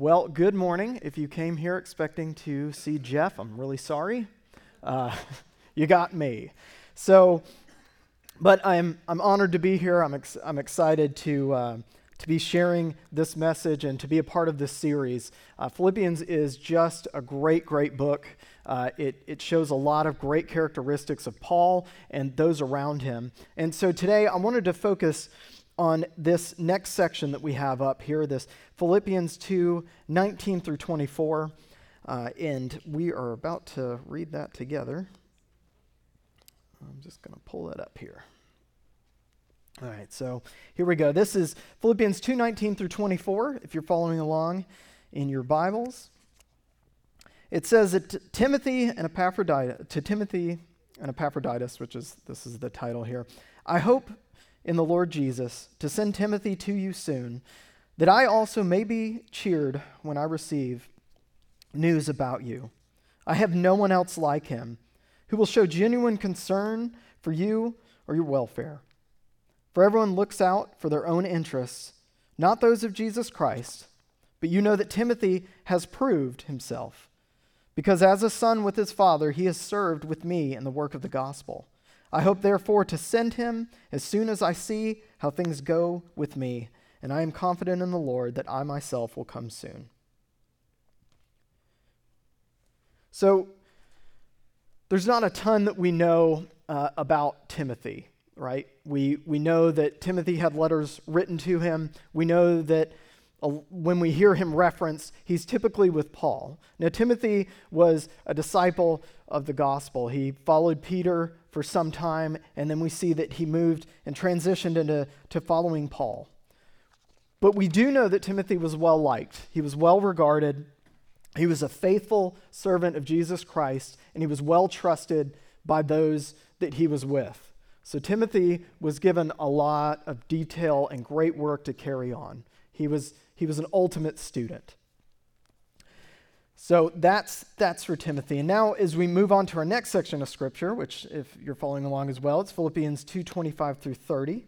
Well, good morning. If you came here expecting to see Jeff, I'm really sorry. Uh, you got me. So, but I'm, I'm honored to be here. I'm, ex- I'm excited to, uh, to be sharing this message and to be a part of this series. Uh, Philippians is just a great, great book. Uh, it, it shows a lot of great characteristics of Paul and those around him. And so today I wanted to focus on this next section that we have up here, this Philippians 2 19 through 24. Uh, and we are about to read that together. I'm just going to pull that up here. All right, so here we go. This is Philippians 2 19 through 24, if you're following along in your Bibles. It says that Timothy and Epaphroditus, to Timothy and Epaphroditus, which is this is the title here. I hope in the Lord Jesus to send Timothy to you soon, that I also may be cheered when I receive news about you. I have no one else like him who will show genuine concern for you or your welfare. For everyone looks out for their own interests, not those of Jesus Christ. But you know that Timothy has proved himself, because as a son with his father, he has served with me in the work of the gospel. I hope, therefore, to send him as soon as I see how things go with me, and I am confident in the Lord that I myself will come soon. So, there's not a ton that we know uh, about Timothy, right? We, we know that Timothy had letters written to him. We know that when we hear him referenced, he's typically with Paul. Now, Timothy was a disciple of the gospel. He followed Peter for some time, and then we see that he moved and transitioned into to following Paul. But we do know that Timothy was well liked, he was well regarded, he was a faithful servant of Jesus Christ, and he was well trusted by those that he was with. So Timothy was given a lot of detail and great work to carry on. He was, he was an ultimate student. So that's, that's for Timothy. And now as we move on to our next section of scripture, which if you're following along as well, it's Philippians 2:25 through 30.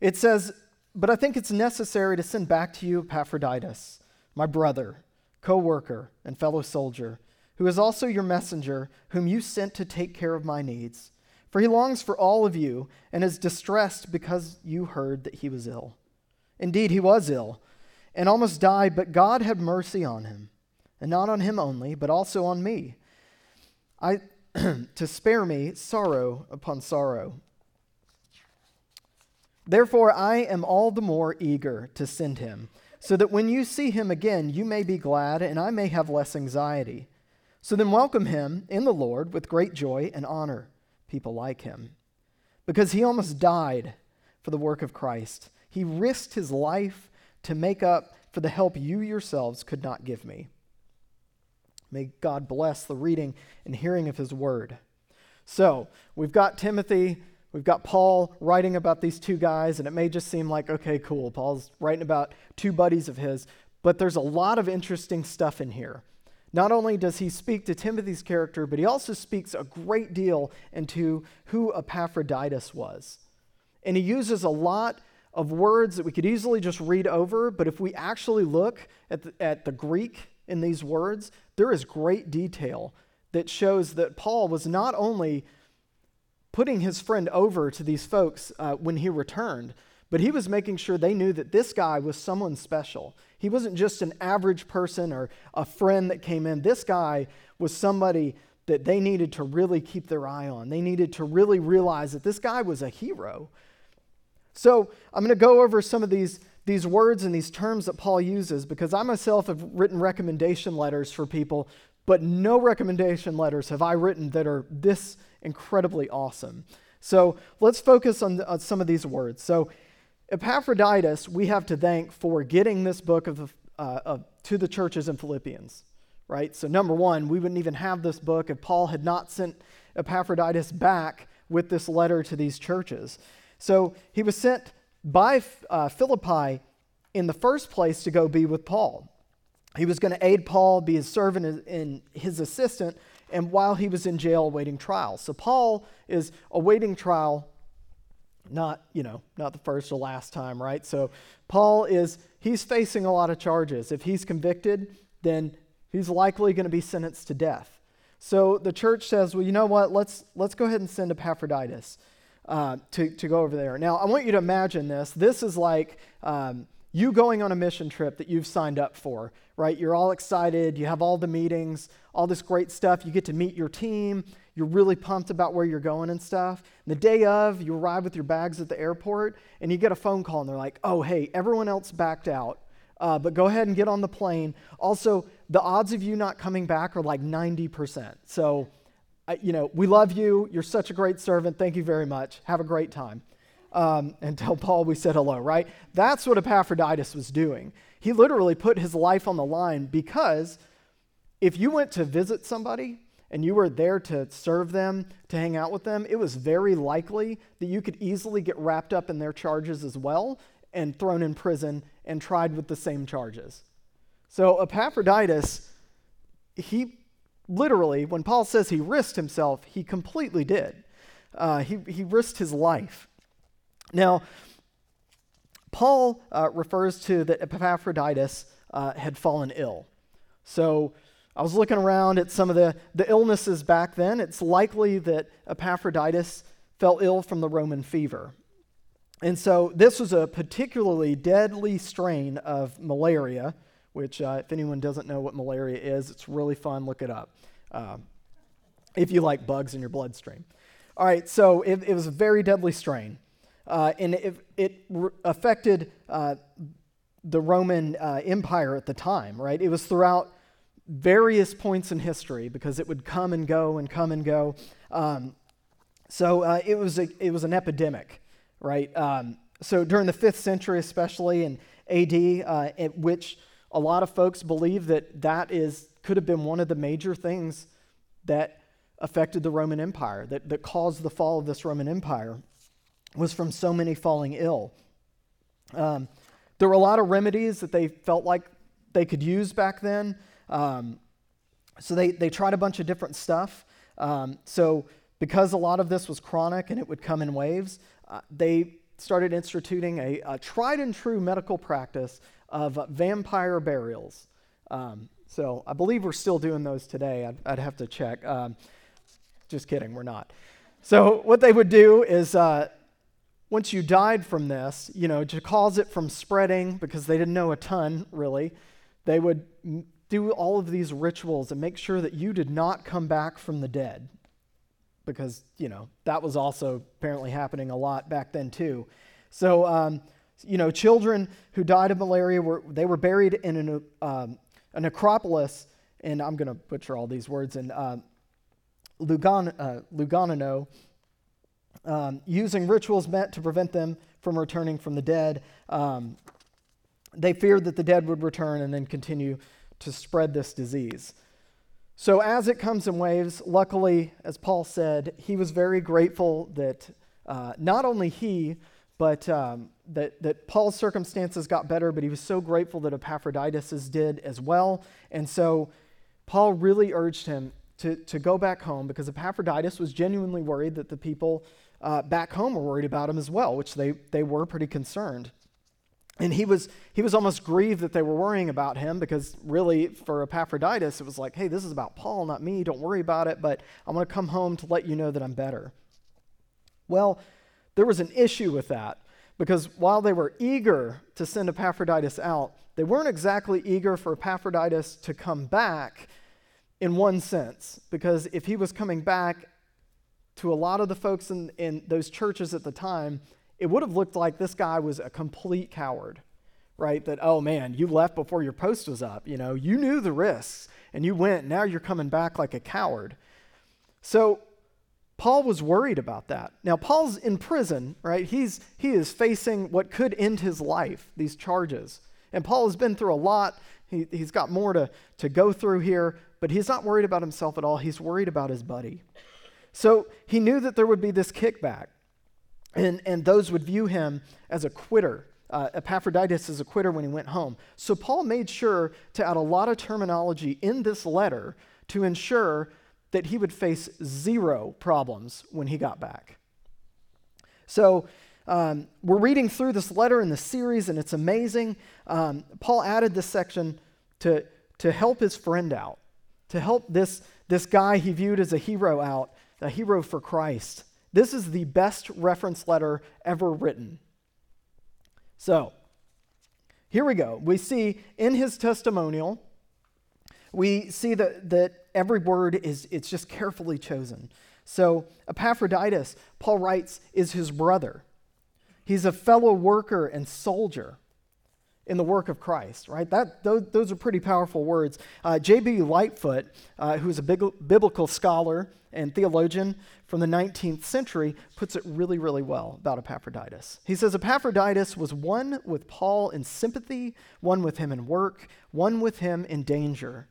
It says, "But I think it's necessary to send back to you Epaphroditus, my brother, co-worker, and fellow soldier, who is also your messenger, whom you sent to take care of my needs. For he longs for all of you and is distressed because you heard that he was ill. Indeed, he was ill." and almost died, but God had mercy on him, and not on him only, but also on me, I, to spare me sorrow upon sorrow. Therefore, I am all the more eager to send him, so that when you see him again, you may be glad, and I may have less anxiety. So then, welcome him in the Lord with great joy and honor people like him, because he almost died for the work of Christ. He risked his life to make up for the help you yourselves could not give me. May God bless the reading and hearing of his word. So, we've got Timothy, we've got Paul writing about these two guys, and it may just seem like, okay, cool, Paul's writing about two buddies of his, but there's a lot of interesting stuff in here. Not only does he speak to Timothy's character, but he also speaks a great deal into who Epaphroditus was. And he uses a lot of words that we could easily just read over, but if we actually look at the, at the Greek in these words, there is great detail that shows that Paul was not only putting his friend over to these folks uh, when he returned, but he was making sure they knew that this guy was someone special. He wasn't just an average person or a friend that came in. This guy was somebody that they needed to really keep their eye on. They needed to really realize that this guy was a hero so I'm going to go over some of these, these words and these terms that Paul uses because I myself have written recommendation letters for people, but no recommendation letters have I written that are this incredibly awesome. So let's focus on, on some of these words. So Epaphroditus, we have to thank for getting this book of the, uh, of, to the churches in Philippians, right? So number one, we wouldn't even have this book if Paul had not sent Epaphroditus back with this letter to these churches. So he was sent by uh, Philippi in the first place to go be with Paul. He was going to aid Paul, be his servant and his assistant, and while he was in jail awaiting trial. So Paul is awaiting trial not, you know, not the first or last time, right? So Paul is, he's facing a lot of charges. If he's convicted, then he's likely going to be sentenced to death. So the church says, well, you know what? Let's, let's go ahead and send Epaphroditus uh, to, to go over there. Now, I want you to imagine this. This is like um, you going on a mission trip that you've signed up for, right? You're all excited. You have all the meetings, all this great stuff. You get to meet your team. You're really pumped about where you're going and stuff. And the day of, you arrive with your bags at the airport, and you get a phone call, and they're like, oh, hey, everyone else backed out. Uh, but go ahead and get on the plane. Also, the odds of you not coming back are like 90%. So, You know, we love you. You're such a great servant. Thank you very much. Have a great time. Um, and tell Paul we said hello, right? That's what Epaphroditus was doing. He literally put his life on the line because if you went to visit somebody and you were there to serve them, to hang out with them, it was very likely that you could easily get wrapped up in their charges as well and thrown in prison and tried with the same charges. So Epaphroditus, he literally, when Paul says he risked himself, he completely did. Uh, he, he risked his life. Now, Paul uh, refers to that Epaphroditus uh, had fallen ill. So I was looking around at some of the, the illnesses back then. It's likely that Epaphroditus fell ill from the Roman fever. And so this was a particularly deadly strain of malaria, which, uh, if anyone doesn't know what malaria is, it's really fun. Look it up uh, if you like bugs in your bloodstream. All right, so it, it was a very deadly strain. Uh, and it, it affected uh, the Roman uh, Empire at the time, right? It was throughout various points in history because it would come and go and come and go. Um, so uh, it, was a, it was an epidemic right? Um, so during the fifth century, especially in AD, uh, in which a lot of folks believe that that is could have been one of the major things that affected the Roman Empire, that, that caused the fall of this Roman Empire, was from so many falling ill. Um, there were a lot of remedies that they felt like they could use back then. Um, so they, they tried a bunch of different stuff. Um, so because a lot of this was chronic and it would come in waves, uh, they started instituting a, a, tried and true medical practice of vampire burials. Um, so I believe we're still doing those today. I'd, I'd have to check. Um, just kidding, we're not. So what they would do is uh, once you died from this, you know, to cause it from spreading, because they didn't know a ton really, they would do all of these rituals and make sure that you did not come back from the dead because, you know, that was also apparently happening a lot back then too. So, um, you know, children who died of malaria were they were buried in an, um, a necropolis, and I'm going to butcher all these words in uh, Lugan, uh, Luganano, um, using rituals meant to prevent them from returning from the dead. Um, they feared that the dead would return and then continue to spread this disease. So, as it comes in waves, luckily, as Paul said, he was very grateful that uh, not only he, but um, that, that Paul's circumstances got better, but he was so grateful that Epaphroditus did as well. And so, Paul really urged him to, to go back home because Epaphroditus was genuinely worried that the people uh, back home were worried about him as well, which they, they were pretty concerned. And he was, he was almost grieved that they were worrying about him because, really, for Epaphroditus, it was like, hey, this is about Paul, not me. Don't worry about it, but I'm going to come home to let you know that I'm better. Well, there was an issue with that because while they were eager to send Epaphroditus out, they weren't exactly eager for Epaphroditus to come back in one sense. Because if he was coming back to a lot of the folks in, in those churches at the time, it would have looked like this guy was a complete coward, right? That, oh man, you left before your post was up. You know, you knew the risks and you went. Now you're coming back like a coward. So Paul was worried about that. Now, Paul's in prison, right? He's, he is facing what could end his life, these charges. And Paul has been through a lot. He, he's got more to, to go through here, but he's not worried about himself at all. He's worried about his buddy. So he knew that there would be this kickback and, and those would view him as a quitter. Uh, Epaphroditus is a quitter when he went home. So Paul made sure to add a lot of terminology in this letter to ensure that he would face zero problems when he got back. So um, we're reading through this letter in the series, and it's amazing. Um, Paul added this section to, to help his friend out, to help this, this guy he viewed as a hero out, a hero for Christ. This is the best reference letter ever written. So, here we go. We see in his testimonial, we see that, that every word is it's just carefully chosen. So Epaphroditus, Paul writes, is his brother. He's a fellow worker and soldier in the work of Christ, right? That, those, those are pretty powerful words. Uh, J.B. Lightfoot, uh, who's a big, biblical scholar and theologian from the 19th century, puts it really, really well about Epaphroditus. He says Epaphroditus was one with Paul in sympathy, one with him in work, one with him in danger.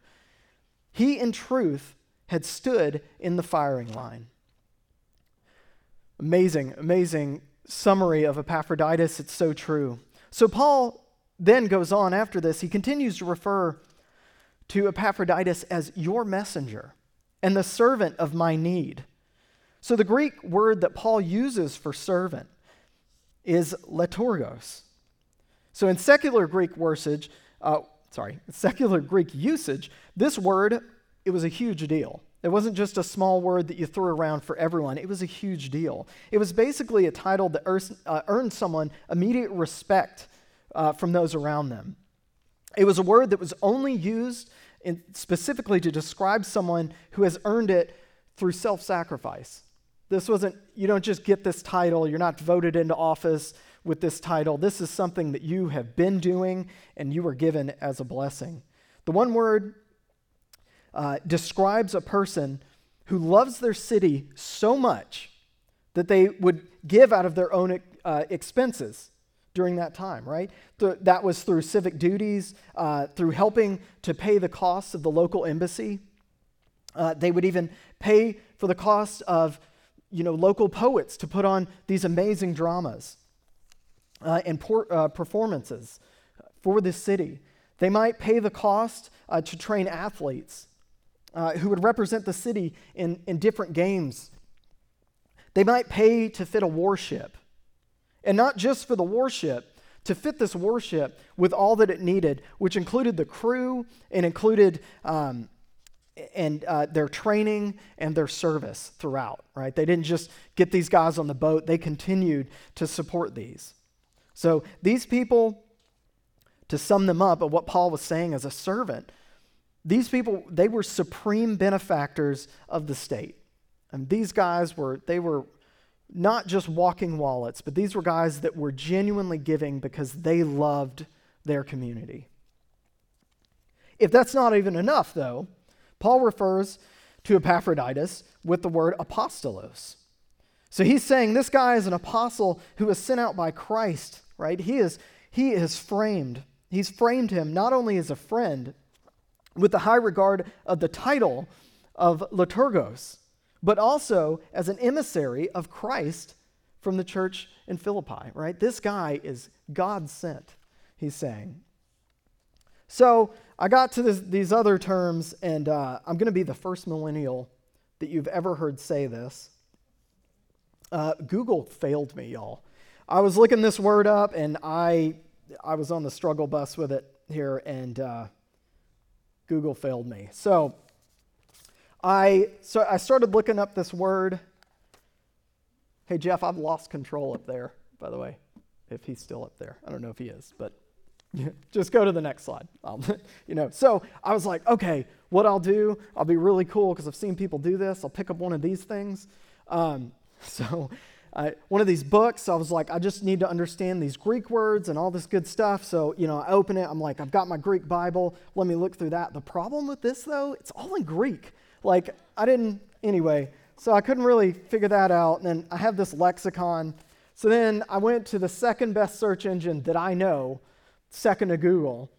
He, in truth, had stood in the firing line. Amazing, amazing summary of Epaphroditus. It's so true. So, Paul then goes on after this. He continues to refer to Epaphroditus as your messenger and the servant of my need. So, the Greek word that Paul uses for servant is letorgos. So, in secular Greek usage, uh, sorry, secular Greek usage, this word it was a huge deal. It wasn't just a small word that you threw around for everyone. It was a huge deal. It was basically a title that uh, earned someone immediate respect uh, from those around them. It was a word that was only used in, specifically to describe someone who has earned it through self sacrifice. This wasn't, you don't just get this title, you're not voted into office with this title. This is something that you have been doing and you were given as a blessing. The one word uh, describes a person who loves their city so much that they would give out of their own uh, expenses during that time, right? Th- that was through civic duties, uh, through helping to pay the costs of the local embassy. Uh, they would even pay for the cost of, you know, local poets to put on these amazing dramas uh, and por- uh, performances for the city. They might pay the cost to train athletes uh, who would represent the city in, in different games. They might pay to fit a warship. And not just for the warship, to fit this warship with all that it needed, which included the crew and included um, and uh, their training and their service throughout, right? They didn't just get these guys on the boat, they continued to support these. So these people, to sum them up, of what Paul was saying as a servant, these people, they were supreme benefactors of the state. And these guys were, they were not just walking wallets, but these were guys that were genuinely giving because they loved their community. If that's not even enough, though, Paul refers to Epaphroditus with the word apostolos. So he's saying this guy is an apostle who was sent out by Christ, right? He is he is framed. He's framed him not only as a friend, with the high regard of the title of liturgos, but also as an emissary of Christ from the church in Philippi, right? This guy is God sent, he's saying. So I got to this, these other terms, and uh, I'm going to be the first millennial that you've ever heard say this. Uh, Google failed me, y'all. I was looking this word up, and I, I was on the struggle bus with it here, and uh, Google failed me. So I, so I started looking up this word. Hey, Jeff, I've lost control up there, by the way, if he's still up there. I don't know if he is, but just go to the next slide. Um, you know, so I was like, okay, what I'll do, I'll be really cool because I've seen people do this. I'll pick up one of these things. Um, so uh, one of these books. I was like, I just need to understand these Greek words and all this good stuff. So, you know, I open it. I'm like, I've got my Greek Bible. Let me look through that. The problem with this, though, it's all in Greek. Like, I didn't, anyway, so I couldn't really figure that out. And then I have this lexicon. So then I went to the second best search engine that I know, second to Google.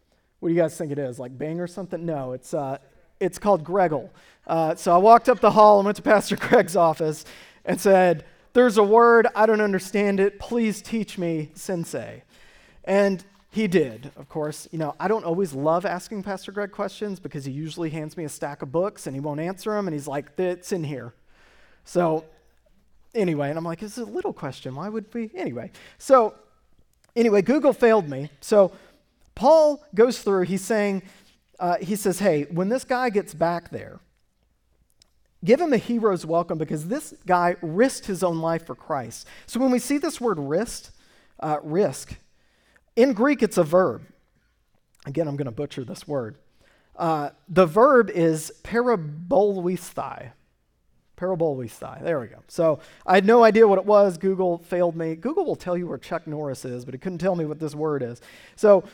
What do you guys think it is? Like Bing or something? No, it's, uh, it's called Greggle. Uh, so I walked up the hall and went to Pastor Greg's office and said, there's a word, I don't understand it. Please teach me, sensei. And he did, of course. You know, I don't always love asking Pastor Greg questions because he usually hands me a stack of books and he won't answer them and he's like, it's in here. So anyway, and I'm like, it's a little question. Why would we? Anyway, so anyway, Google failed me. So Paul goes through, he's saying, uh, he says, hey, when this guy gets back there, give him a hero's welcome because this guy risked his own life for Christ. So when we see this word risk, uh, risk, in Greek it's a verb. Again, I'm going to butcher this word. Uh, the verb is parabolisthai. Parabolisthai. There we go. So I had no idea what it was. Google failed me. Google will tell you where Chuck Norris is, but it couldn't tell me what this word is. So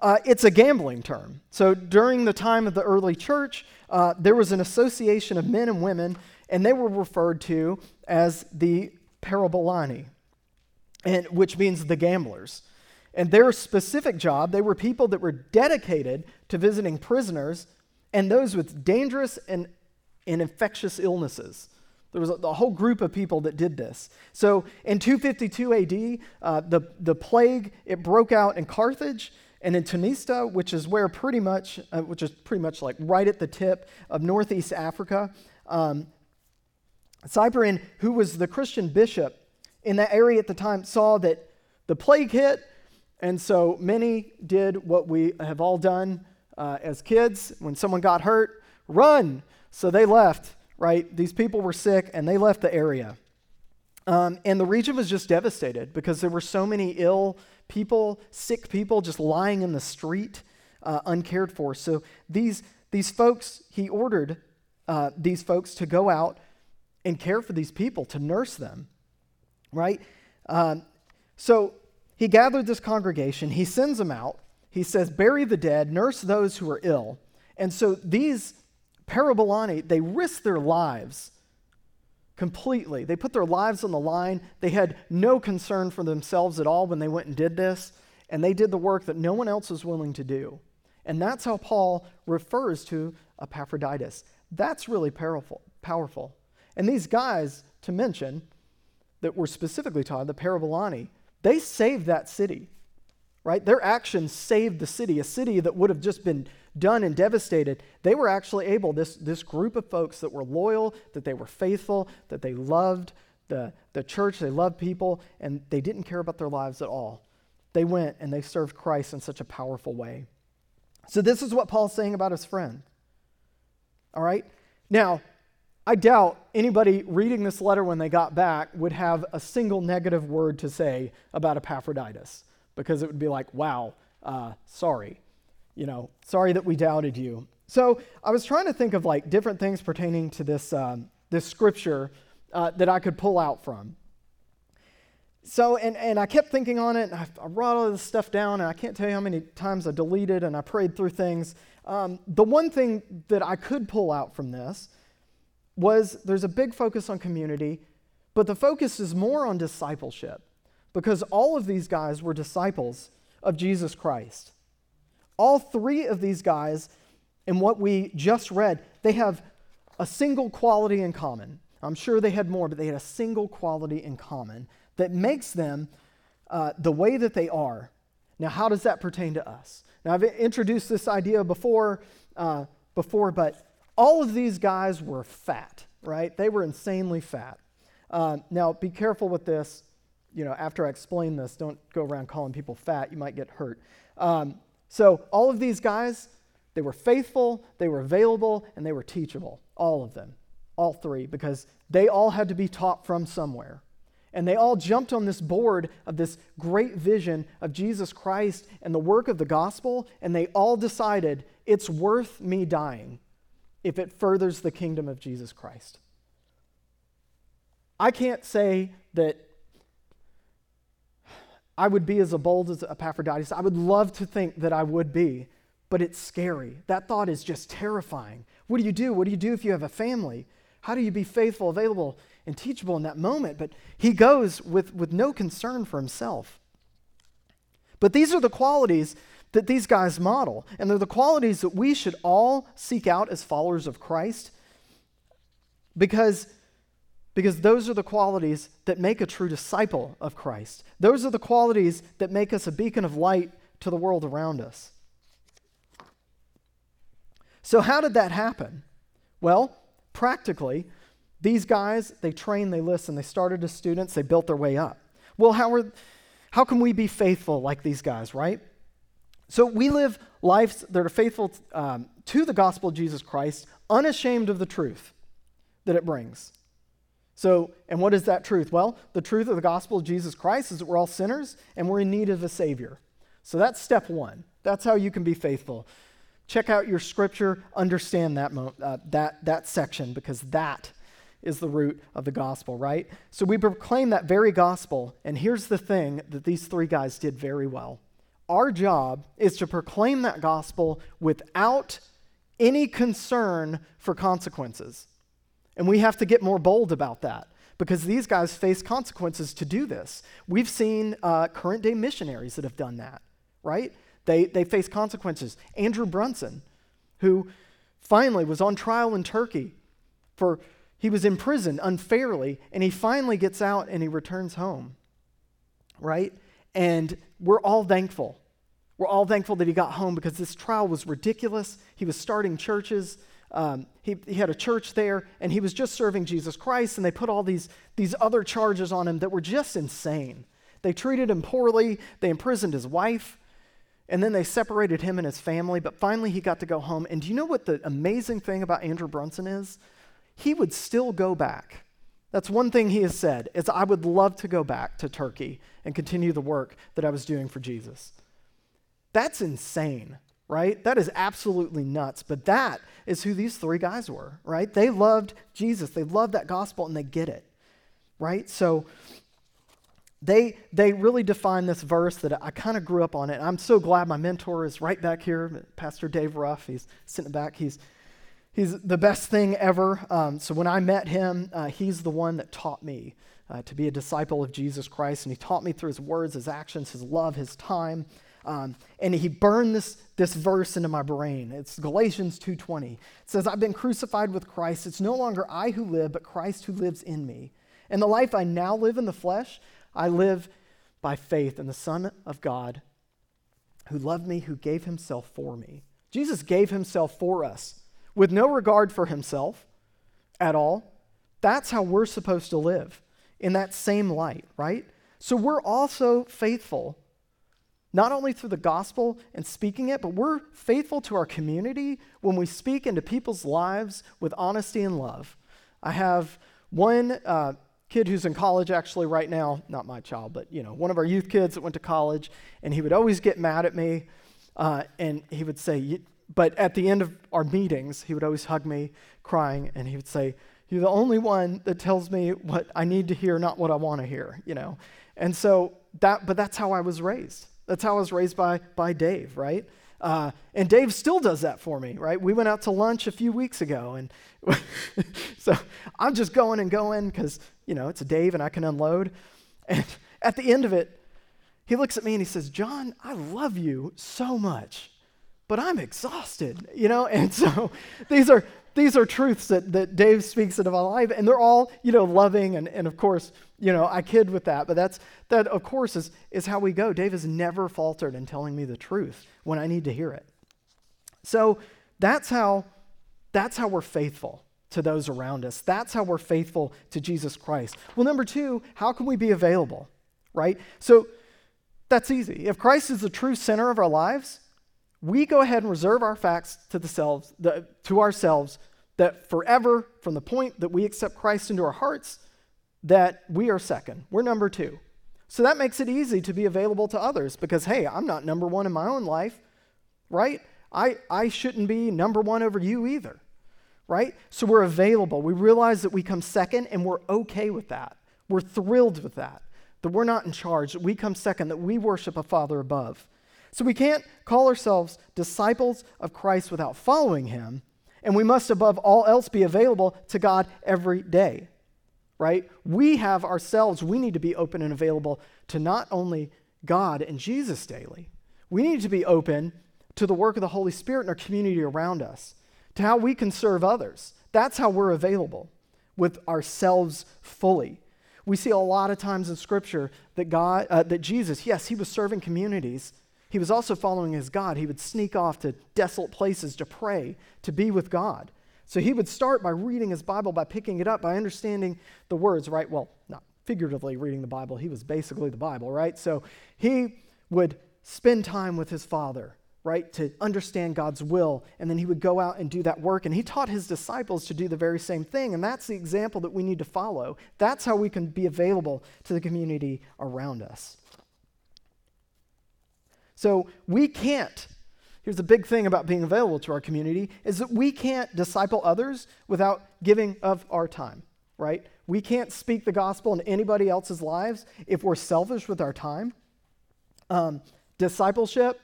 uh, it's a gambling term. So during the time of the early church, uh, there was an association of men and women, and they were referred to as the parabolani, and, which means the gamblers. And their specific job, they were people that were dedicated to visiting prisoners and those with dangerous and, and infectious illnesses. There was a, a, whole group of people that did this. So in 252 AD, uh, the, the plague, it broke out in Carthage and in Tunisia, which is where pretty much, uh, which is pretty much like right at the tip of northeast Africa. Um, Cyprian, who was the Christian bishop in that area at the time, saw that the plague hit and so many did what we have all done uh, as kids. When someone got hurt, run. So they left, right? These people were sick and they left the area. Um, and the region was just devastated because there were so many ill people, sick people just lying in the street, uh, uncared for. So these, these folks, he ordered uh, these folks to go out and care for these people, to nurse them, right? Um, so he gathered this congregation, he sends them out. He says, Bury the dead, nurse those who are ill. And so these parabolani, they risk their lives completely. They put their lives on the line. They had no concern for themselves at all when they went and did this. And they did the work that no one else was willing to do. And that's how Paul refers to Epaphroditus. That's really powerful. powerful. And these guys, to mention, that were specifically taught, the Parabolani, they saved that city, right? Their actions saved the city, a city that would have just been done and devastated. They were actually able, this, this group of folks that were loyal, that they were faithful, that they loved the, the church, they loved people, and they didn't care about their lives at all. They went and they served Christ in such a powerful way. So, this is what Paul's saying about his friend. All right? Now, I doubt anybody reading this letter when they got back would have a single negative word to say about Epaphroditus because it would be like, wow, uh, sorry. You know, sorry that we doubted you. So I was trying to think of like different things pertaining to this, um, this scripture uh, that I could pull out from. So, and, and I kept thinking on it, and I, I wrote all this stuff down, and I can't tell you how many times I deleted and I prayed through things. Um, the one thing that I could pull out from this was there's a big focus on community, but the focus is more on discipleship because all of these guys were disciples of Jesus Christ. All three of these guys, in what we just read, they have a single quality in common. I'm sure they had more, but they had a single quality in common that makes them uh, the way that they are. Now, how does that pertain to us? Now, I've introduced this idea before, uh, before, but all of these guys were fat, right? They were insanely fat. Uh, now, be careful with this. You know, after I explain this, don't go around calling people fat. You might get hurt. Um, so, all of these guys, they were faithful, they were available, and they were teachable. All of them. All three, because they all had to be taught from somewhere. And they all jumped on this board of this great vision of Jesus Christ and the work of the gospel, and they all decided it's worth me dying if it furthers the kingdom of Jesus Christ. I can't say that I would be as bold as Epaphroditus. I would love to think that I would be, but it's scary. That thought is just terrifying. What do you do? What do you do if you have a family? How do you be faithful, available, and teachable in that moment? But he goes with, with no concern for himself. But these are the qualities that these guys model. And they're the qualities that we should all seek out as followers of Christ because, because those are the qualities that make a true disciple of Christ. Those are the qualities that make us a beacon of light to the world around us. So, how did that happen? Well, practically, These guys, they train, they listen, they started as students, they built their way up. Well, how, are, how can we be faithful like these guys, right? So we live lives that are faithful um, to the gospel of Jesus Christ, unashamed of the truth that it brings. So, and what is that truth? Well, the truth of the gospel of Jesus Christ is that we're all sinners and we're in need of a Savior. So that's step one. That's how you can be faithful. Check out your scripture, understand that, mo- uh, that, that section, because that is the root of the gospel, right? So we proclaim that very gospel, and here's the thing that these three guys did very well. Our job is to proclaim that gospel without any concern for consequences. And we have to get more bold about that because these guys face consequences to do this. We've seen uh, current day missionaries that have done that, right? They, they face consequences. Andrew Brunson, who finally was on trial in Turkey for, he was imprisoned unfairly, and he finally gets out and he returns home, right? And we're all thankful. We're all thankful that he got home because this trial was ridiculous. He was starting churches. Um, he, he had a church there, and he was just serving Jesus Christ, and they put all these, these other charges on him that were just insane. They treated him poorly, they imprisoned his wife, and then they separated him and his family, but finally he got to go home. And do you know what the amazing thing about Andrew Brunson is? He would still go back. That's one thing he has said is I would love to go back to Turkey and continue the work that I was doing for Jesus. That's insane, right? That is absolutely nuts. But that is who these three guys were, right? They loved Jesus. They loved that gospel and they get it, right? So they, they really define this verse that I kind of grew up on it. I'm so glad my mentor is right back here, Pastor Dave Ruff. He's sitting back. He's, he's the best thing ever. Um, so when I met him, uh, he's the one that taught me uh, to be a disciple of Jesus Christ. And he taught me through his words, his actions, his love, his time. Um, and he burned this, this verse into my brain. It's Galatians 2.20. It says, I've been crucified with Christ. It's no longer I who live, but Christ who lives in me. And the life I now live in the flesh, I live by faith in the Son of God who loved me, who gave himself for me. Jesus gave himself for us with no regard for himself at all. That's how we're supposed to live in that same light, right? So we're also faithful, not only through the gospel and speaking it, but we're faithful to our community when we speak into people's lives with honesty and love. I have one uh, kid who's in college actually right now, not my child, but you know, one of our youth kids that went to college, and he would always get mad at me, uh, and he would say, but at the end of our meetings, he would always hug me, crying, and he would say, "You're the only one that tells me what I need to hear, not what I want to hear," you know. And so that, but that's how I was raised. That's how I was raised by by Dave, right? Uh, and Dave still does that for me, right? We went out to lunch a few weeks ago, and so I'm just going and going because, you know, it's a Dave and I can unload. And at the end of it, he looks at me and he says, John, I love you so much, but I'm exhausted, you know? And so these are these are truths that, that Dave speaks into my life, and they're all, you know, loving, and, and of course, you know, I kid with that, but that's that of course is is how we go. Dave has never faltered in telling me the truth when I need to hear it. So that's how that's how we're faithful to those around us. That's how we're faithful to Jesus Christ. Well, number two, how can we be available? Right? So that's easy. If Christ is the true center of our lives, we go ahead and reserve our facts to, the selves, the, to ourselves that forever, from the point that we accept Christ into our hearts, that we are second. We're number two. So that makes it easy to be available to others because, hey, I'm not number one in my own life, right? I, I shouldn't be number one over you either, right? So we're available. We realize that we come second and we're okay with that. We're thrilled with that, that we're not in charge, that we come second, that we worship a Father above. So we can't call ourselves disciples of Christ without following him, and we must above all else be available to God every day. Right? We have ourselves, we need to be open and available to not only God and Jesus daily. We need to be open to the work of the Holy Spirit in our community around us, to how we can serve others. That's how we're available with ourselves fully. We see a lot of times in Scripture that God, uh, that Jesus, yes, he was serving communities, he was also following his God. He would sneak off to desolate places to pray, to be with God. So he would start by reading his Bible, by picking it up, by understanding the words, right? Well, not figuratively reading the Bible, he was basically the Bible, right? So he would spend time with his father, right, to understand God's will, and then he would go out and do that work. And he taught his disciples to do the very same thing, and that's the example that we need to follow. That's how we can be available to the community around us. So we can't here's the big thing about being available to our community is that we can't disciple others without giving of our time right? We can't speak the gospel in anybody else's lives if we're selfish with our time. Um, discipleship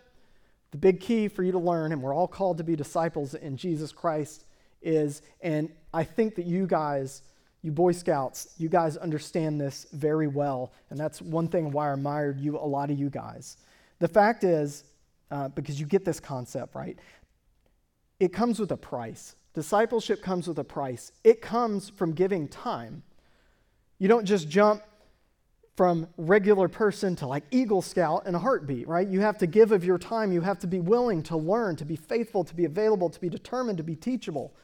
the big key for you to learn and we're all called to be disciples in jesus christ is and i think that you guys you boy scouts you guys understand this very well and that's one thing why i admired you a lot of you guys the fact is uh, because you get this concept, right? It comes with a price. Discipleship comes with a price. It comes from giving time. You don't just jump from regular person to like Eagle Scout in a heartbeat, right? You have to give of your time. You have to be willing to learn, to be faithful, to be available, to be determined, to be teachable.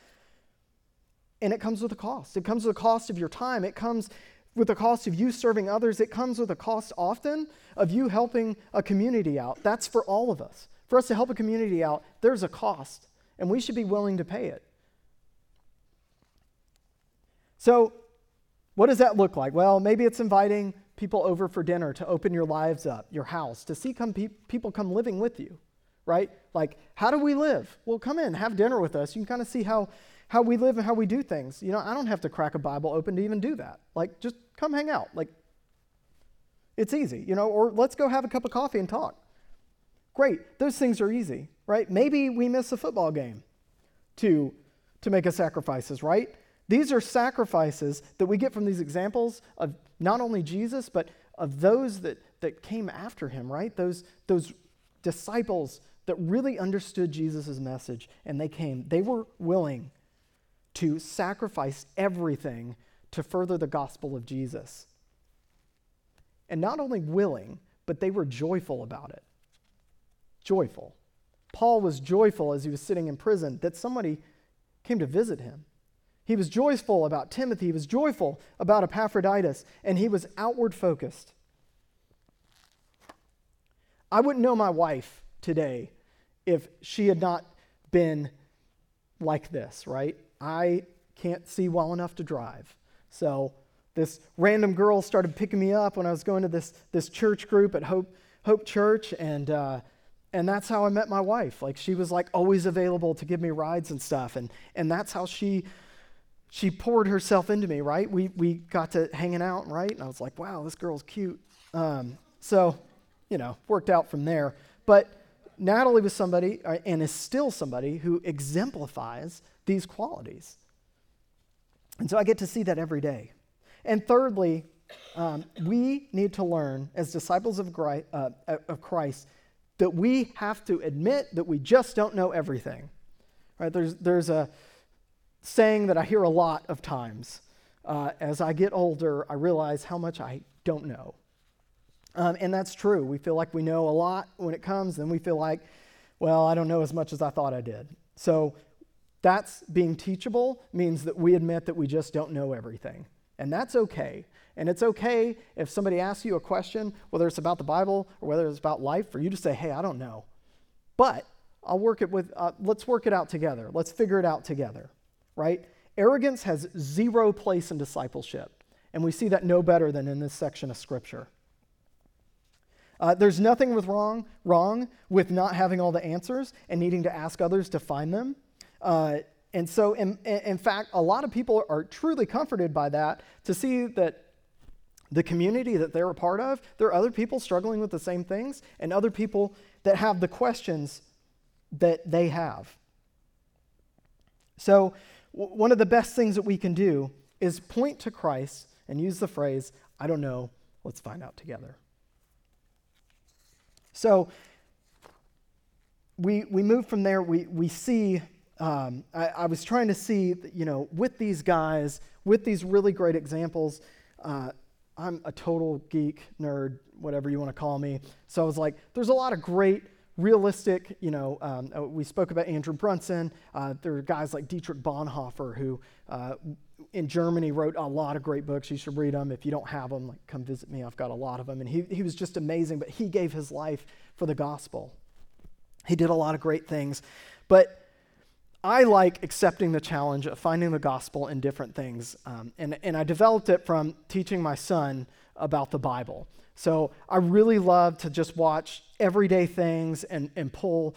And it comes with a cost. It comes with a cost of your time. It comes with the cost of you serving others, it comes with a cost often of you helping a community out. That's for all of us. For us to help a community out, there's a cost, and we should be willing to pay it. So, what does that look like? Well, maybe it's inviting people over for dinner to open your lives up, your house, to see come pe- people come living with you, right? Like, how do we live? Well, come in, have dinner with us. You can kind of see how how we live and how we do things. You know, I don't have to crack a Bible open to even do that. Like, just come hang out. Like, it's easy, you know, or let's go have a cup of coffee and talk. Great, those things are easy, right? Maybe we miss a football game to, to make a sacrifices, right? These are sacrifices that we get from these examples of not only Jesus, but of those that, that came after him, right? Those, those disciples that really understood Jesus' message and they came. They were willing to sacrifice everything to further the gospel of Jesus. And not only willing, but they were joyful about it. Joyful. Paul was joyful as he was sitting in prison that somebody came to visit him. He was joyful about Timothy. He was joyful about Epaphroditus, and he was outward focused. I wouldn't know my wife today if she had not been like this, right? I can't see well enough to drive. So this random girl started picking me up when I was going to this, this church group at Hope, Hope Church, and, uh, and that's how I met my wife. Like she was like always available to give me rides and stuff, and, and that's how she she poured herself into me, right? We, we got to hanging out, right? And I was like, wow, this girl's cute. Um, so, you know, worked out from there. But Natalie was somebody, uh, and is still somebody, who exemplifies these qualities. And so I get to see that every day. And thirdly, um, we need to learn as disciples of, uh, of Christ that we have to admit that we just don't know everything. Right? There's, there's a saying that I hear a lot of times. Uh, as I get older, I realize how much I don't know. Um, and that's true. We feel like we know a lot when it comes, then we feel like, well, I don't know as much as I thought I did. So that's being teachable means that we admit that we just don't know everything. And that's okay. And it's okay if somebody asks you a question, whether it's about the Bible or whether it's about life, for you to say, hey, I don't know. But I'll work it with, uh, let's work it out together. Let's figure it out together, right? Arrogance has zero place in discipleship. And we see that no better than in this section of Scripture. Uh, there's nothing with wrong, wrong with not having all the answers and needing to ask others to find them. Uh, and so, in, in fact, a lot of people are truly comforted by that to see that the community that they're a part of, there are other people struggling with the same things and other people that have the questions that they have. So, w- one of the best things that we can do is point to Christ and use the phrase, I don't know, let's find out together. So, we, we move from there, we, we see um, I, I, was trying to see, you know, with these guys, with these really great examples, uh, I'm a total geek, nerd, whatever you want to call me. So I was like, there's a lot of great realistic, you know, um, uh, we spoke about Andrew Brunson. Uh, there are guys like Dietrich Bonhoeffer who uh, in Germany wrote a lot of great books. You should read them. If you don't have them, like, come visit me. I've got a lot of them. And he, he was just amazing, but he gave his life for the gospel. He did a lot of great things. But I like accepting the challenge of finding the gospel in different things. Um, and, and I developed it from teaching my son about the Bible. So I really love to just watch everyday things and, and pull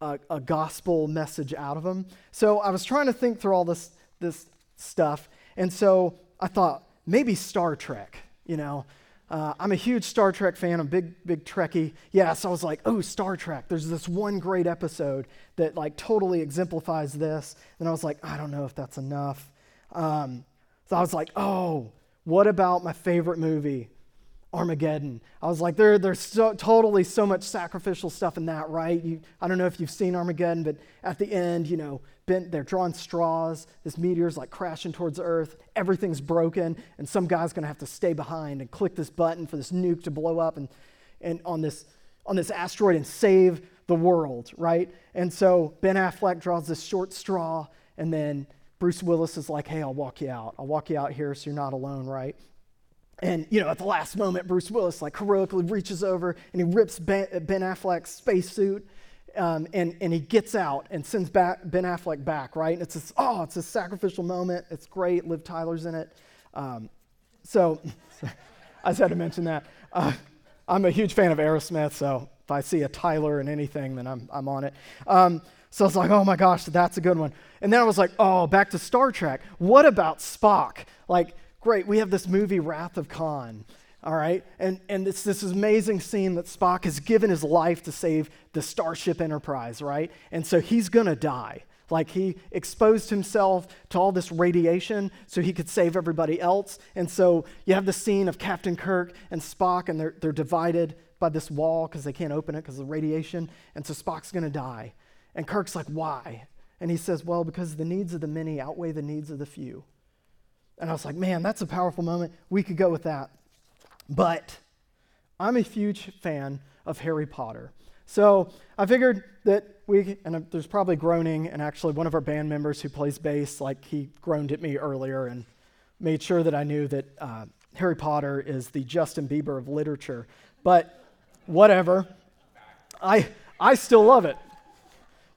a, a gospel message out of them. So I was trying to think through all this, this stuff. And so I thought maybe Star Trek, you know. Uh, I'm a huge Star Trek fan. I'm big, big Trekkie. Yeah, so I was like, oh, Star Trek. There's this one great episode that like totally exemplifies this. And I was like, I don't know if that's enough. Um, so I was like, oh, what about my favorite movie, Armageddon. I was like, there, there's so, totally so much sacrificial stuff in that, right? You, I don't know if you've seen Armageddon, but at the end, you know, bent, they're drawing straws. This meteor's like crashing towards Earth. Everything's broken, and some guy's going to have to stay behind and click this button for this nuke to blow up and, and on this on this asteroid and save the world, right? And so Ben Affleck draws this short straw, and then Bruce Willis is like, "Hey, I'll walk you out. I'll walk you out here, so you're not alone, right?" And, you know, at the last moment, Bruce Willis, like, heroically reaches over and he rips Ben, ben Affleck's spacesuit um, and, and he gets out and sends back Ben Affleck back, right? And it's this, oh, it's a sacrificial moment. It's great. Liv Tyler's in it. Um, so I just had to mention that. Uh, I'm a huge fan of Aerosmith, so if I see a Tyler in anything, then I'm, I'm on it. Um, so I was like, oh my gosh, that's a good one. And then I was like, oh, back to Star Trek. What about Spock? Like, great, we have this movie, Wrath of Khan. All right? And, and it's this amazing scene that Spock has given his life to save the Starship Enterprise, right? And so he's going to die. Like he exposed himself to all this radiation so he could save everybody else. And so you have the scene of Captain Kirk and Spock, and they're, they're divided by this wall because they can't open it because of radiation. And so Spock's going to die. And Kirk's like, why? And he says, well, because the needs of the many outweigh the needs of the few. And I was like, man, that's a powerful moment. We could go with that. But I'm a huge fan of Harry Potter. So I figured that we, and there's probably groaning, and actually one of our band members who plays bass, like he groaned at me earlier and made sure that I knew that uh, Harry Potter is the Justin Bieber of literature. But whatever, I, I still love it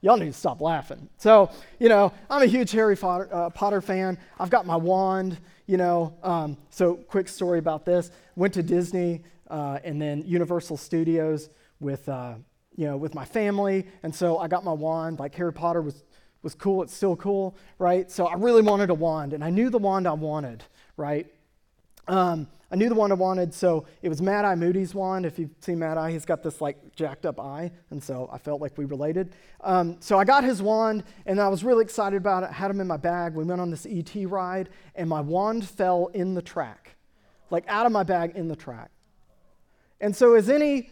y'all need to stop laughing. So, you know, I'm a huge Harry Potter, uh, Potter fan. I've got my wand, you know. Um, so, quick story about this. Went to Disney uh, and then Universal Studios with, uh, you know, with my family. And so I got my wand. Like Harry Potter was, was cool. It's still cool, right? So I really wanted a wand. And I knew the wand I wanted, right? Um, I knew the one I wanted, so it was Mad Eye Moody's wand. If you've seen Mad Eye, he's got this like jacked up eye, and so I felt like we related. Um, so I got his wand, and I was really excited about it. I had him in my bag. We went on this ET ride, and my wand fell in the track, like out of my bag in the track. And so, as any,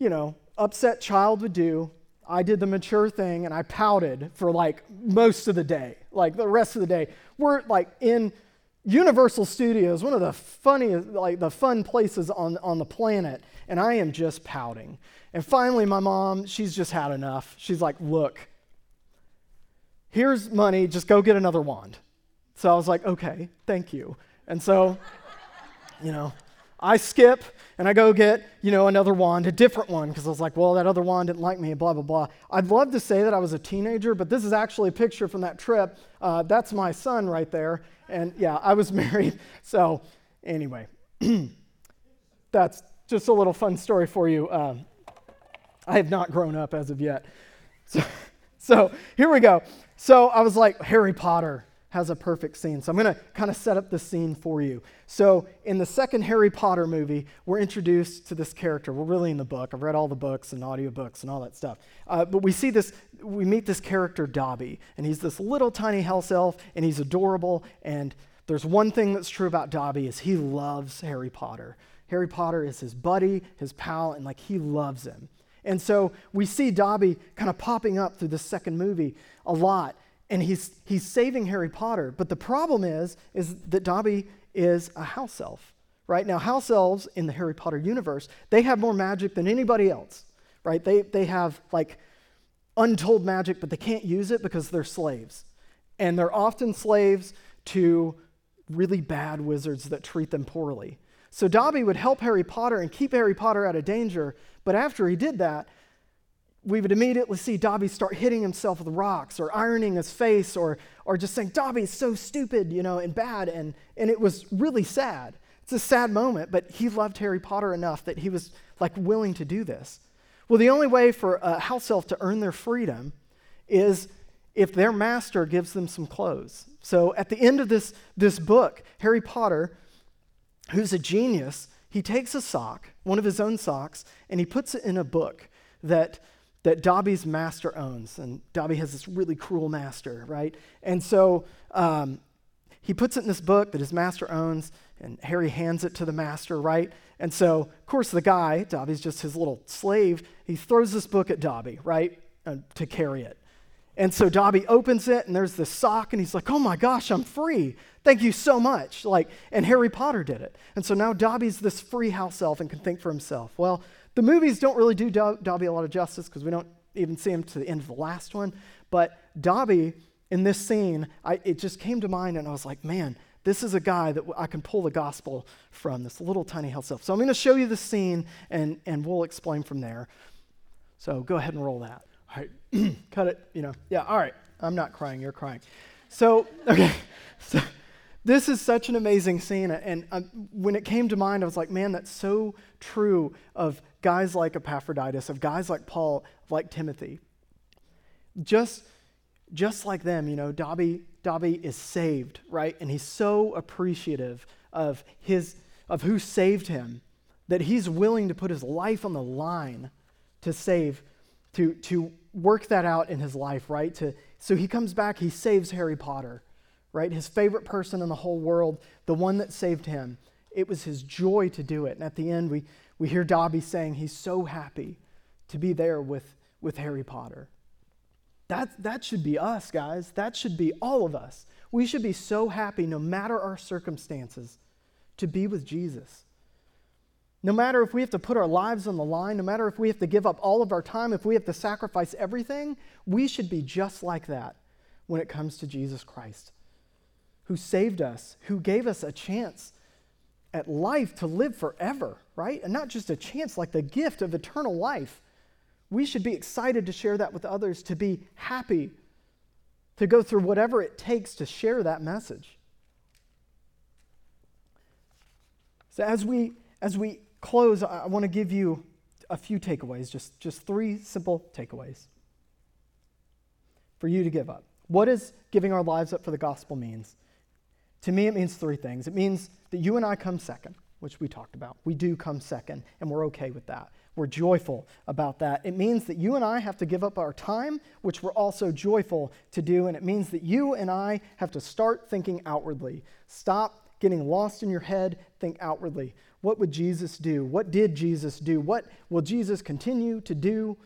you know, upset child would do, I did the mature thing, and I pouted for like most of the day, like the rest of the day. We're like in Universal Studios, one of the funniest, like the fun places on, on the planet, and I am just pouting. And finally, my mom, she's just had enough. She's like, Look, here's money, just go get another wand. So I was like, Okay, thank you. And so, you know, I skip and I go get, you know, another wand, a different one, because I was like, well, that other wand didn't like me, blah, blah, blah. I'd love to say that I was a teenager, but this is actually a picture from that trip. Uh, that's my son right there. And yeah, I was married. So, anyway, that's just a little fun story for you. Um, I have not grown up as of yet. So, so here we go. So I was like, Harry Potter has a perfect scene. So I'm going to kind of set up the scene for you. So in the second Harry Potter movie, we're introduced to this character. We're really in the book. I've read all the books and audiobooks and all that stuff. Uh, but we see this, we meet this character, Dobby, and he's this little tiny house elf, and he's adorable. And there's one thing that's true about Dobby is he loves Harry Potter. Harry Potter is his buddy, his pal, and like he loves him. And so we see Dobby kind of popping up through the second movie a lot and he's, he's saving Harry Potter. But the problem is, is that Dobby is a house elf, right? Now, house elves in the Harry Potter universe, they have more magic than anybody else, right? They, they have like untold magic, but they can't use it because they're slaves. And they're often slaves to really bad wizards that treat them poorly. So Dobby would help Harry Potter and keep Harry Potter out of danger, but after he did that, we would immediately see Dobby start hitting himself with rocks or ironing his face or, or just saying, Dobby's so stupid, you know, and bad. And, and it was really sad. It's a sad moment, but he loved Harry Potter enough that he was like willing to do this. Well, the only way for a house elf to earn their freedom is if their master gives them some clothes. So at the end of this, this book, Harry Potter, who's a genius, he takes a sock, one of his own socks, and he puts it in a book that that Dobby's master owns. And Dobby has this really cruel master, right? And so um, he puts it in this book that his master owns, and Harry hands it to the master, right? And so, of course, the guy, Dobby's just his little slave, he throws this book at Dobby, right? Uh, to carry it. And so Dobby opens it, and there's this sock, and he's like, oh my gosh, I'm free. Thank you so much. Like, and Harry Potter did it. And so now Dobby's this free house elf and can think for himself. Well, the movies don't really do Dobby a lot of justice because we don't even see him to the end of the last one. But Dobby, in this scene, I, it just came to mind, and I was like, man, this is a guy that I can pull the gospel from, this little tiny house elf. So I'm going to show you the scene, and, and we'll explain from there. So go ahead and roll that. All right, cut it, you know. Yeah, all right. I'm not crying, you're crying. So, okay. So, this is such an amazing scene. And um, when it came to mind, I was like, man, that's so true of guys like Epaphroditus, of guys like Paul, like Timothy. Just, just like them, you know, Dobby, Dobby is saved, right? And he's so appreciative of, his, of who saved him that he's willing to put his life on the line to save, to, to work that out in his life, right? To, so he comes back, he saves Harry Potter right? His favorite person in the whole world, the one that saved him. It was his joy to do it. And at the end, we, we hear Dobby saying he's so happy to be there with, with Harry Potter. That, that should be us, guys. That should be all of us. We should be so happy, no matter our circumstances, to be with Jesus. No matter if we have to put our lives on the line, no matter if we have to give up all of our time, if we have to sacrifice everything, we should be just like that when it comes to Jesus Christ who saved us, who gave us a chance at life to live forever, right? And not just a chance, like the gift of eternal life. We should be excited to share that with others, to be happy, to go through whatever it takes to share that message. So as we as we close, I want to give you a few takeaways, just, just three simple takeaways for you to give up. What does giving our lives up for the gospel means? To me, it means three things. It means that you and I come second, which we talked about. We do come second, and we're okay with that. We're joyful about that. It means that you and I have to give up our time, which we're also joyful to do. And it means that you and I have to start thinking outwardly. Stop getting lost in your head, think outwardly. What would Jesus do? What did Jesus do? What will Jesus continue to do?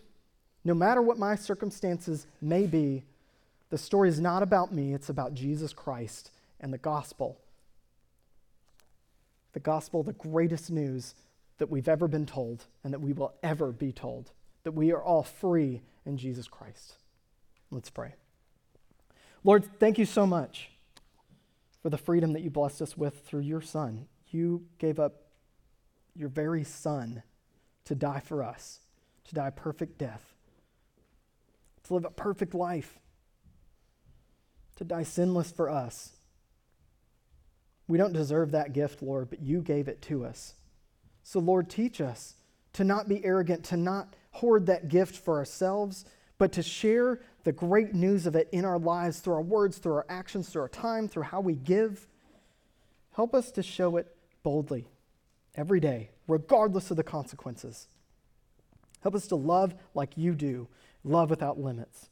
No matter what my circumstances may be, the story is not about me, it's about Jesus Christ and the gospel. The gospel, the greatest news that we've ever been told and that we will ever be told, that we are all free in Jesus Christ. Let's pray. Lord, thank you so much for the freedom that you blessed us with through your Son. You gave up your very Son to die for us, to die a perfect death, to live a perfect life, to die sinless for us. We don't deserve that gift, Lord, but you gave it to us. So, Lord, teach us to not be arrogant, to not hoard that gift for ourselves, but to share the great news of it in our lives through our words, through our actions, through our time, through how we give. Help us to show it boldly every day, regardless of the consequences. Help us to love like you do, love without limits.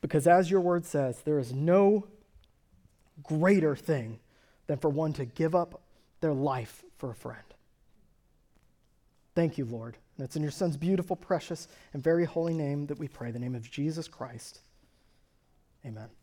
Because as your word says, there is no greater thing than for one to give up their life for a friend. Thank you, Lord. And it's in your Son's beautiful, precious, and very holy name that we pray, the name of Jesus Christ. Amen.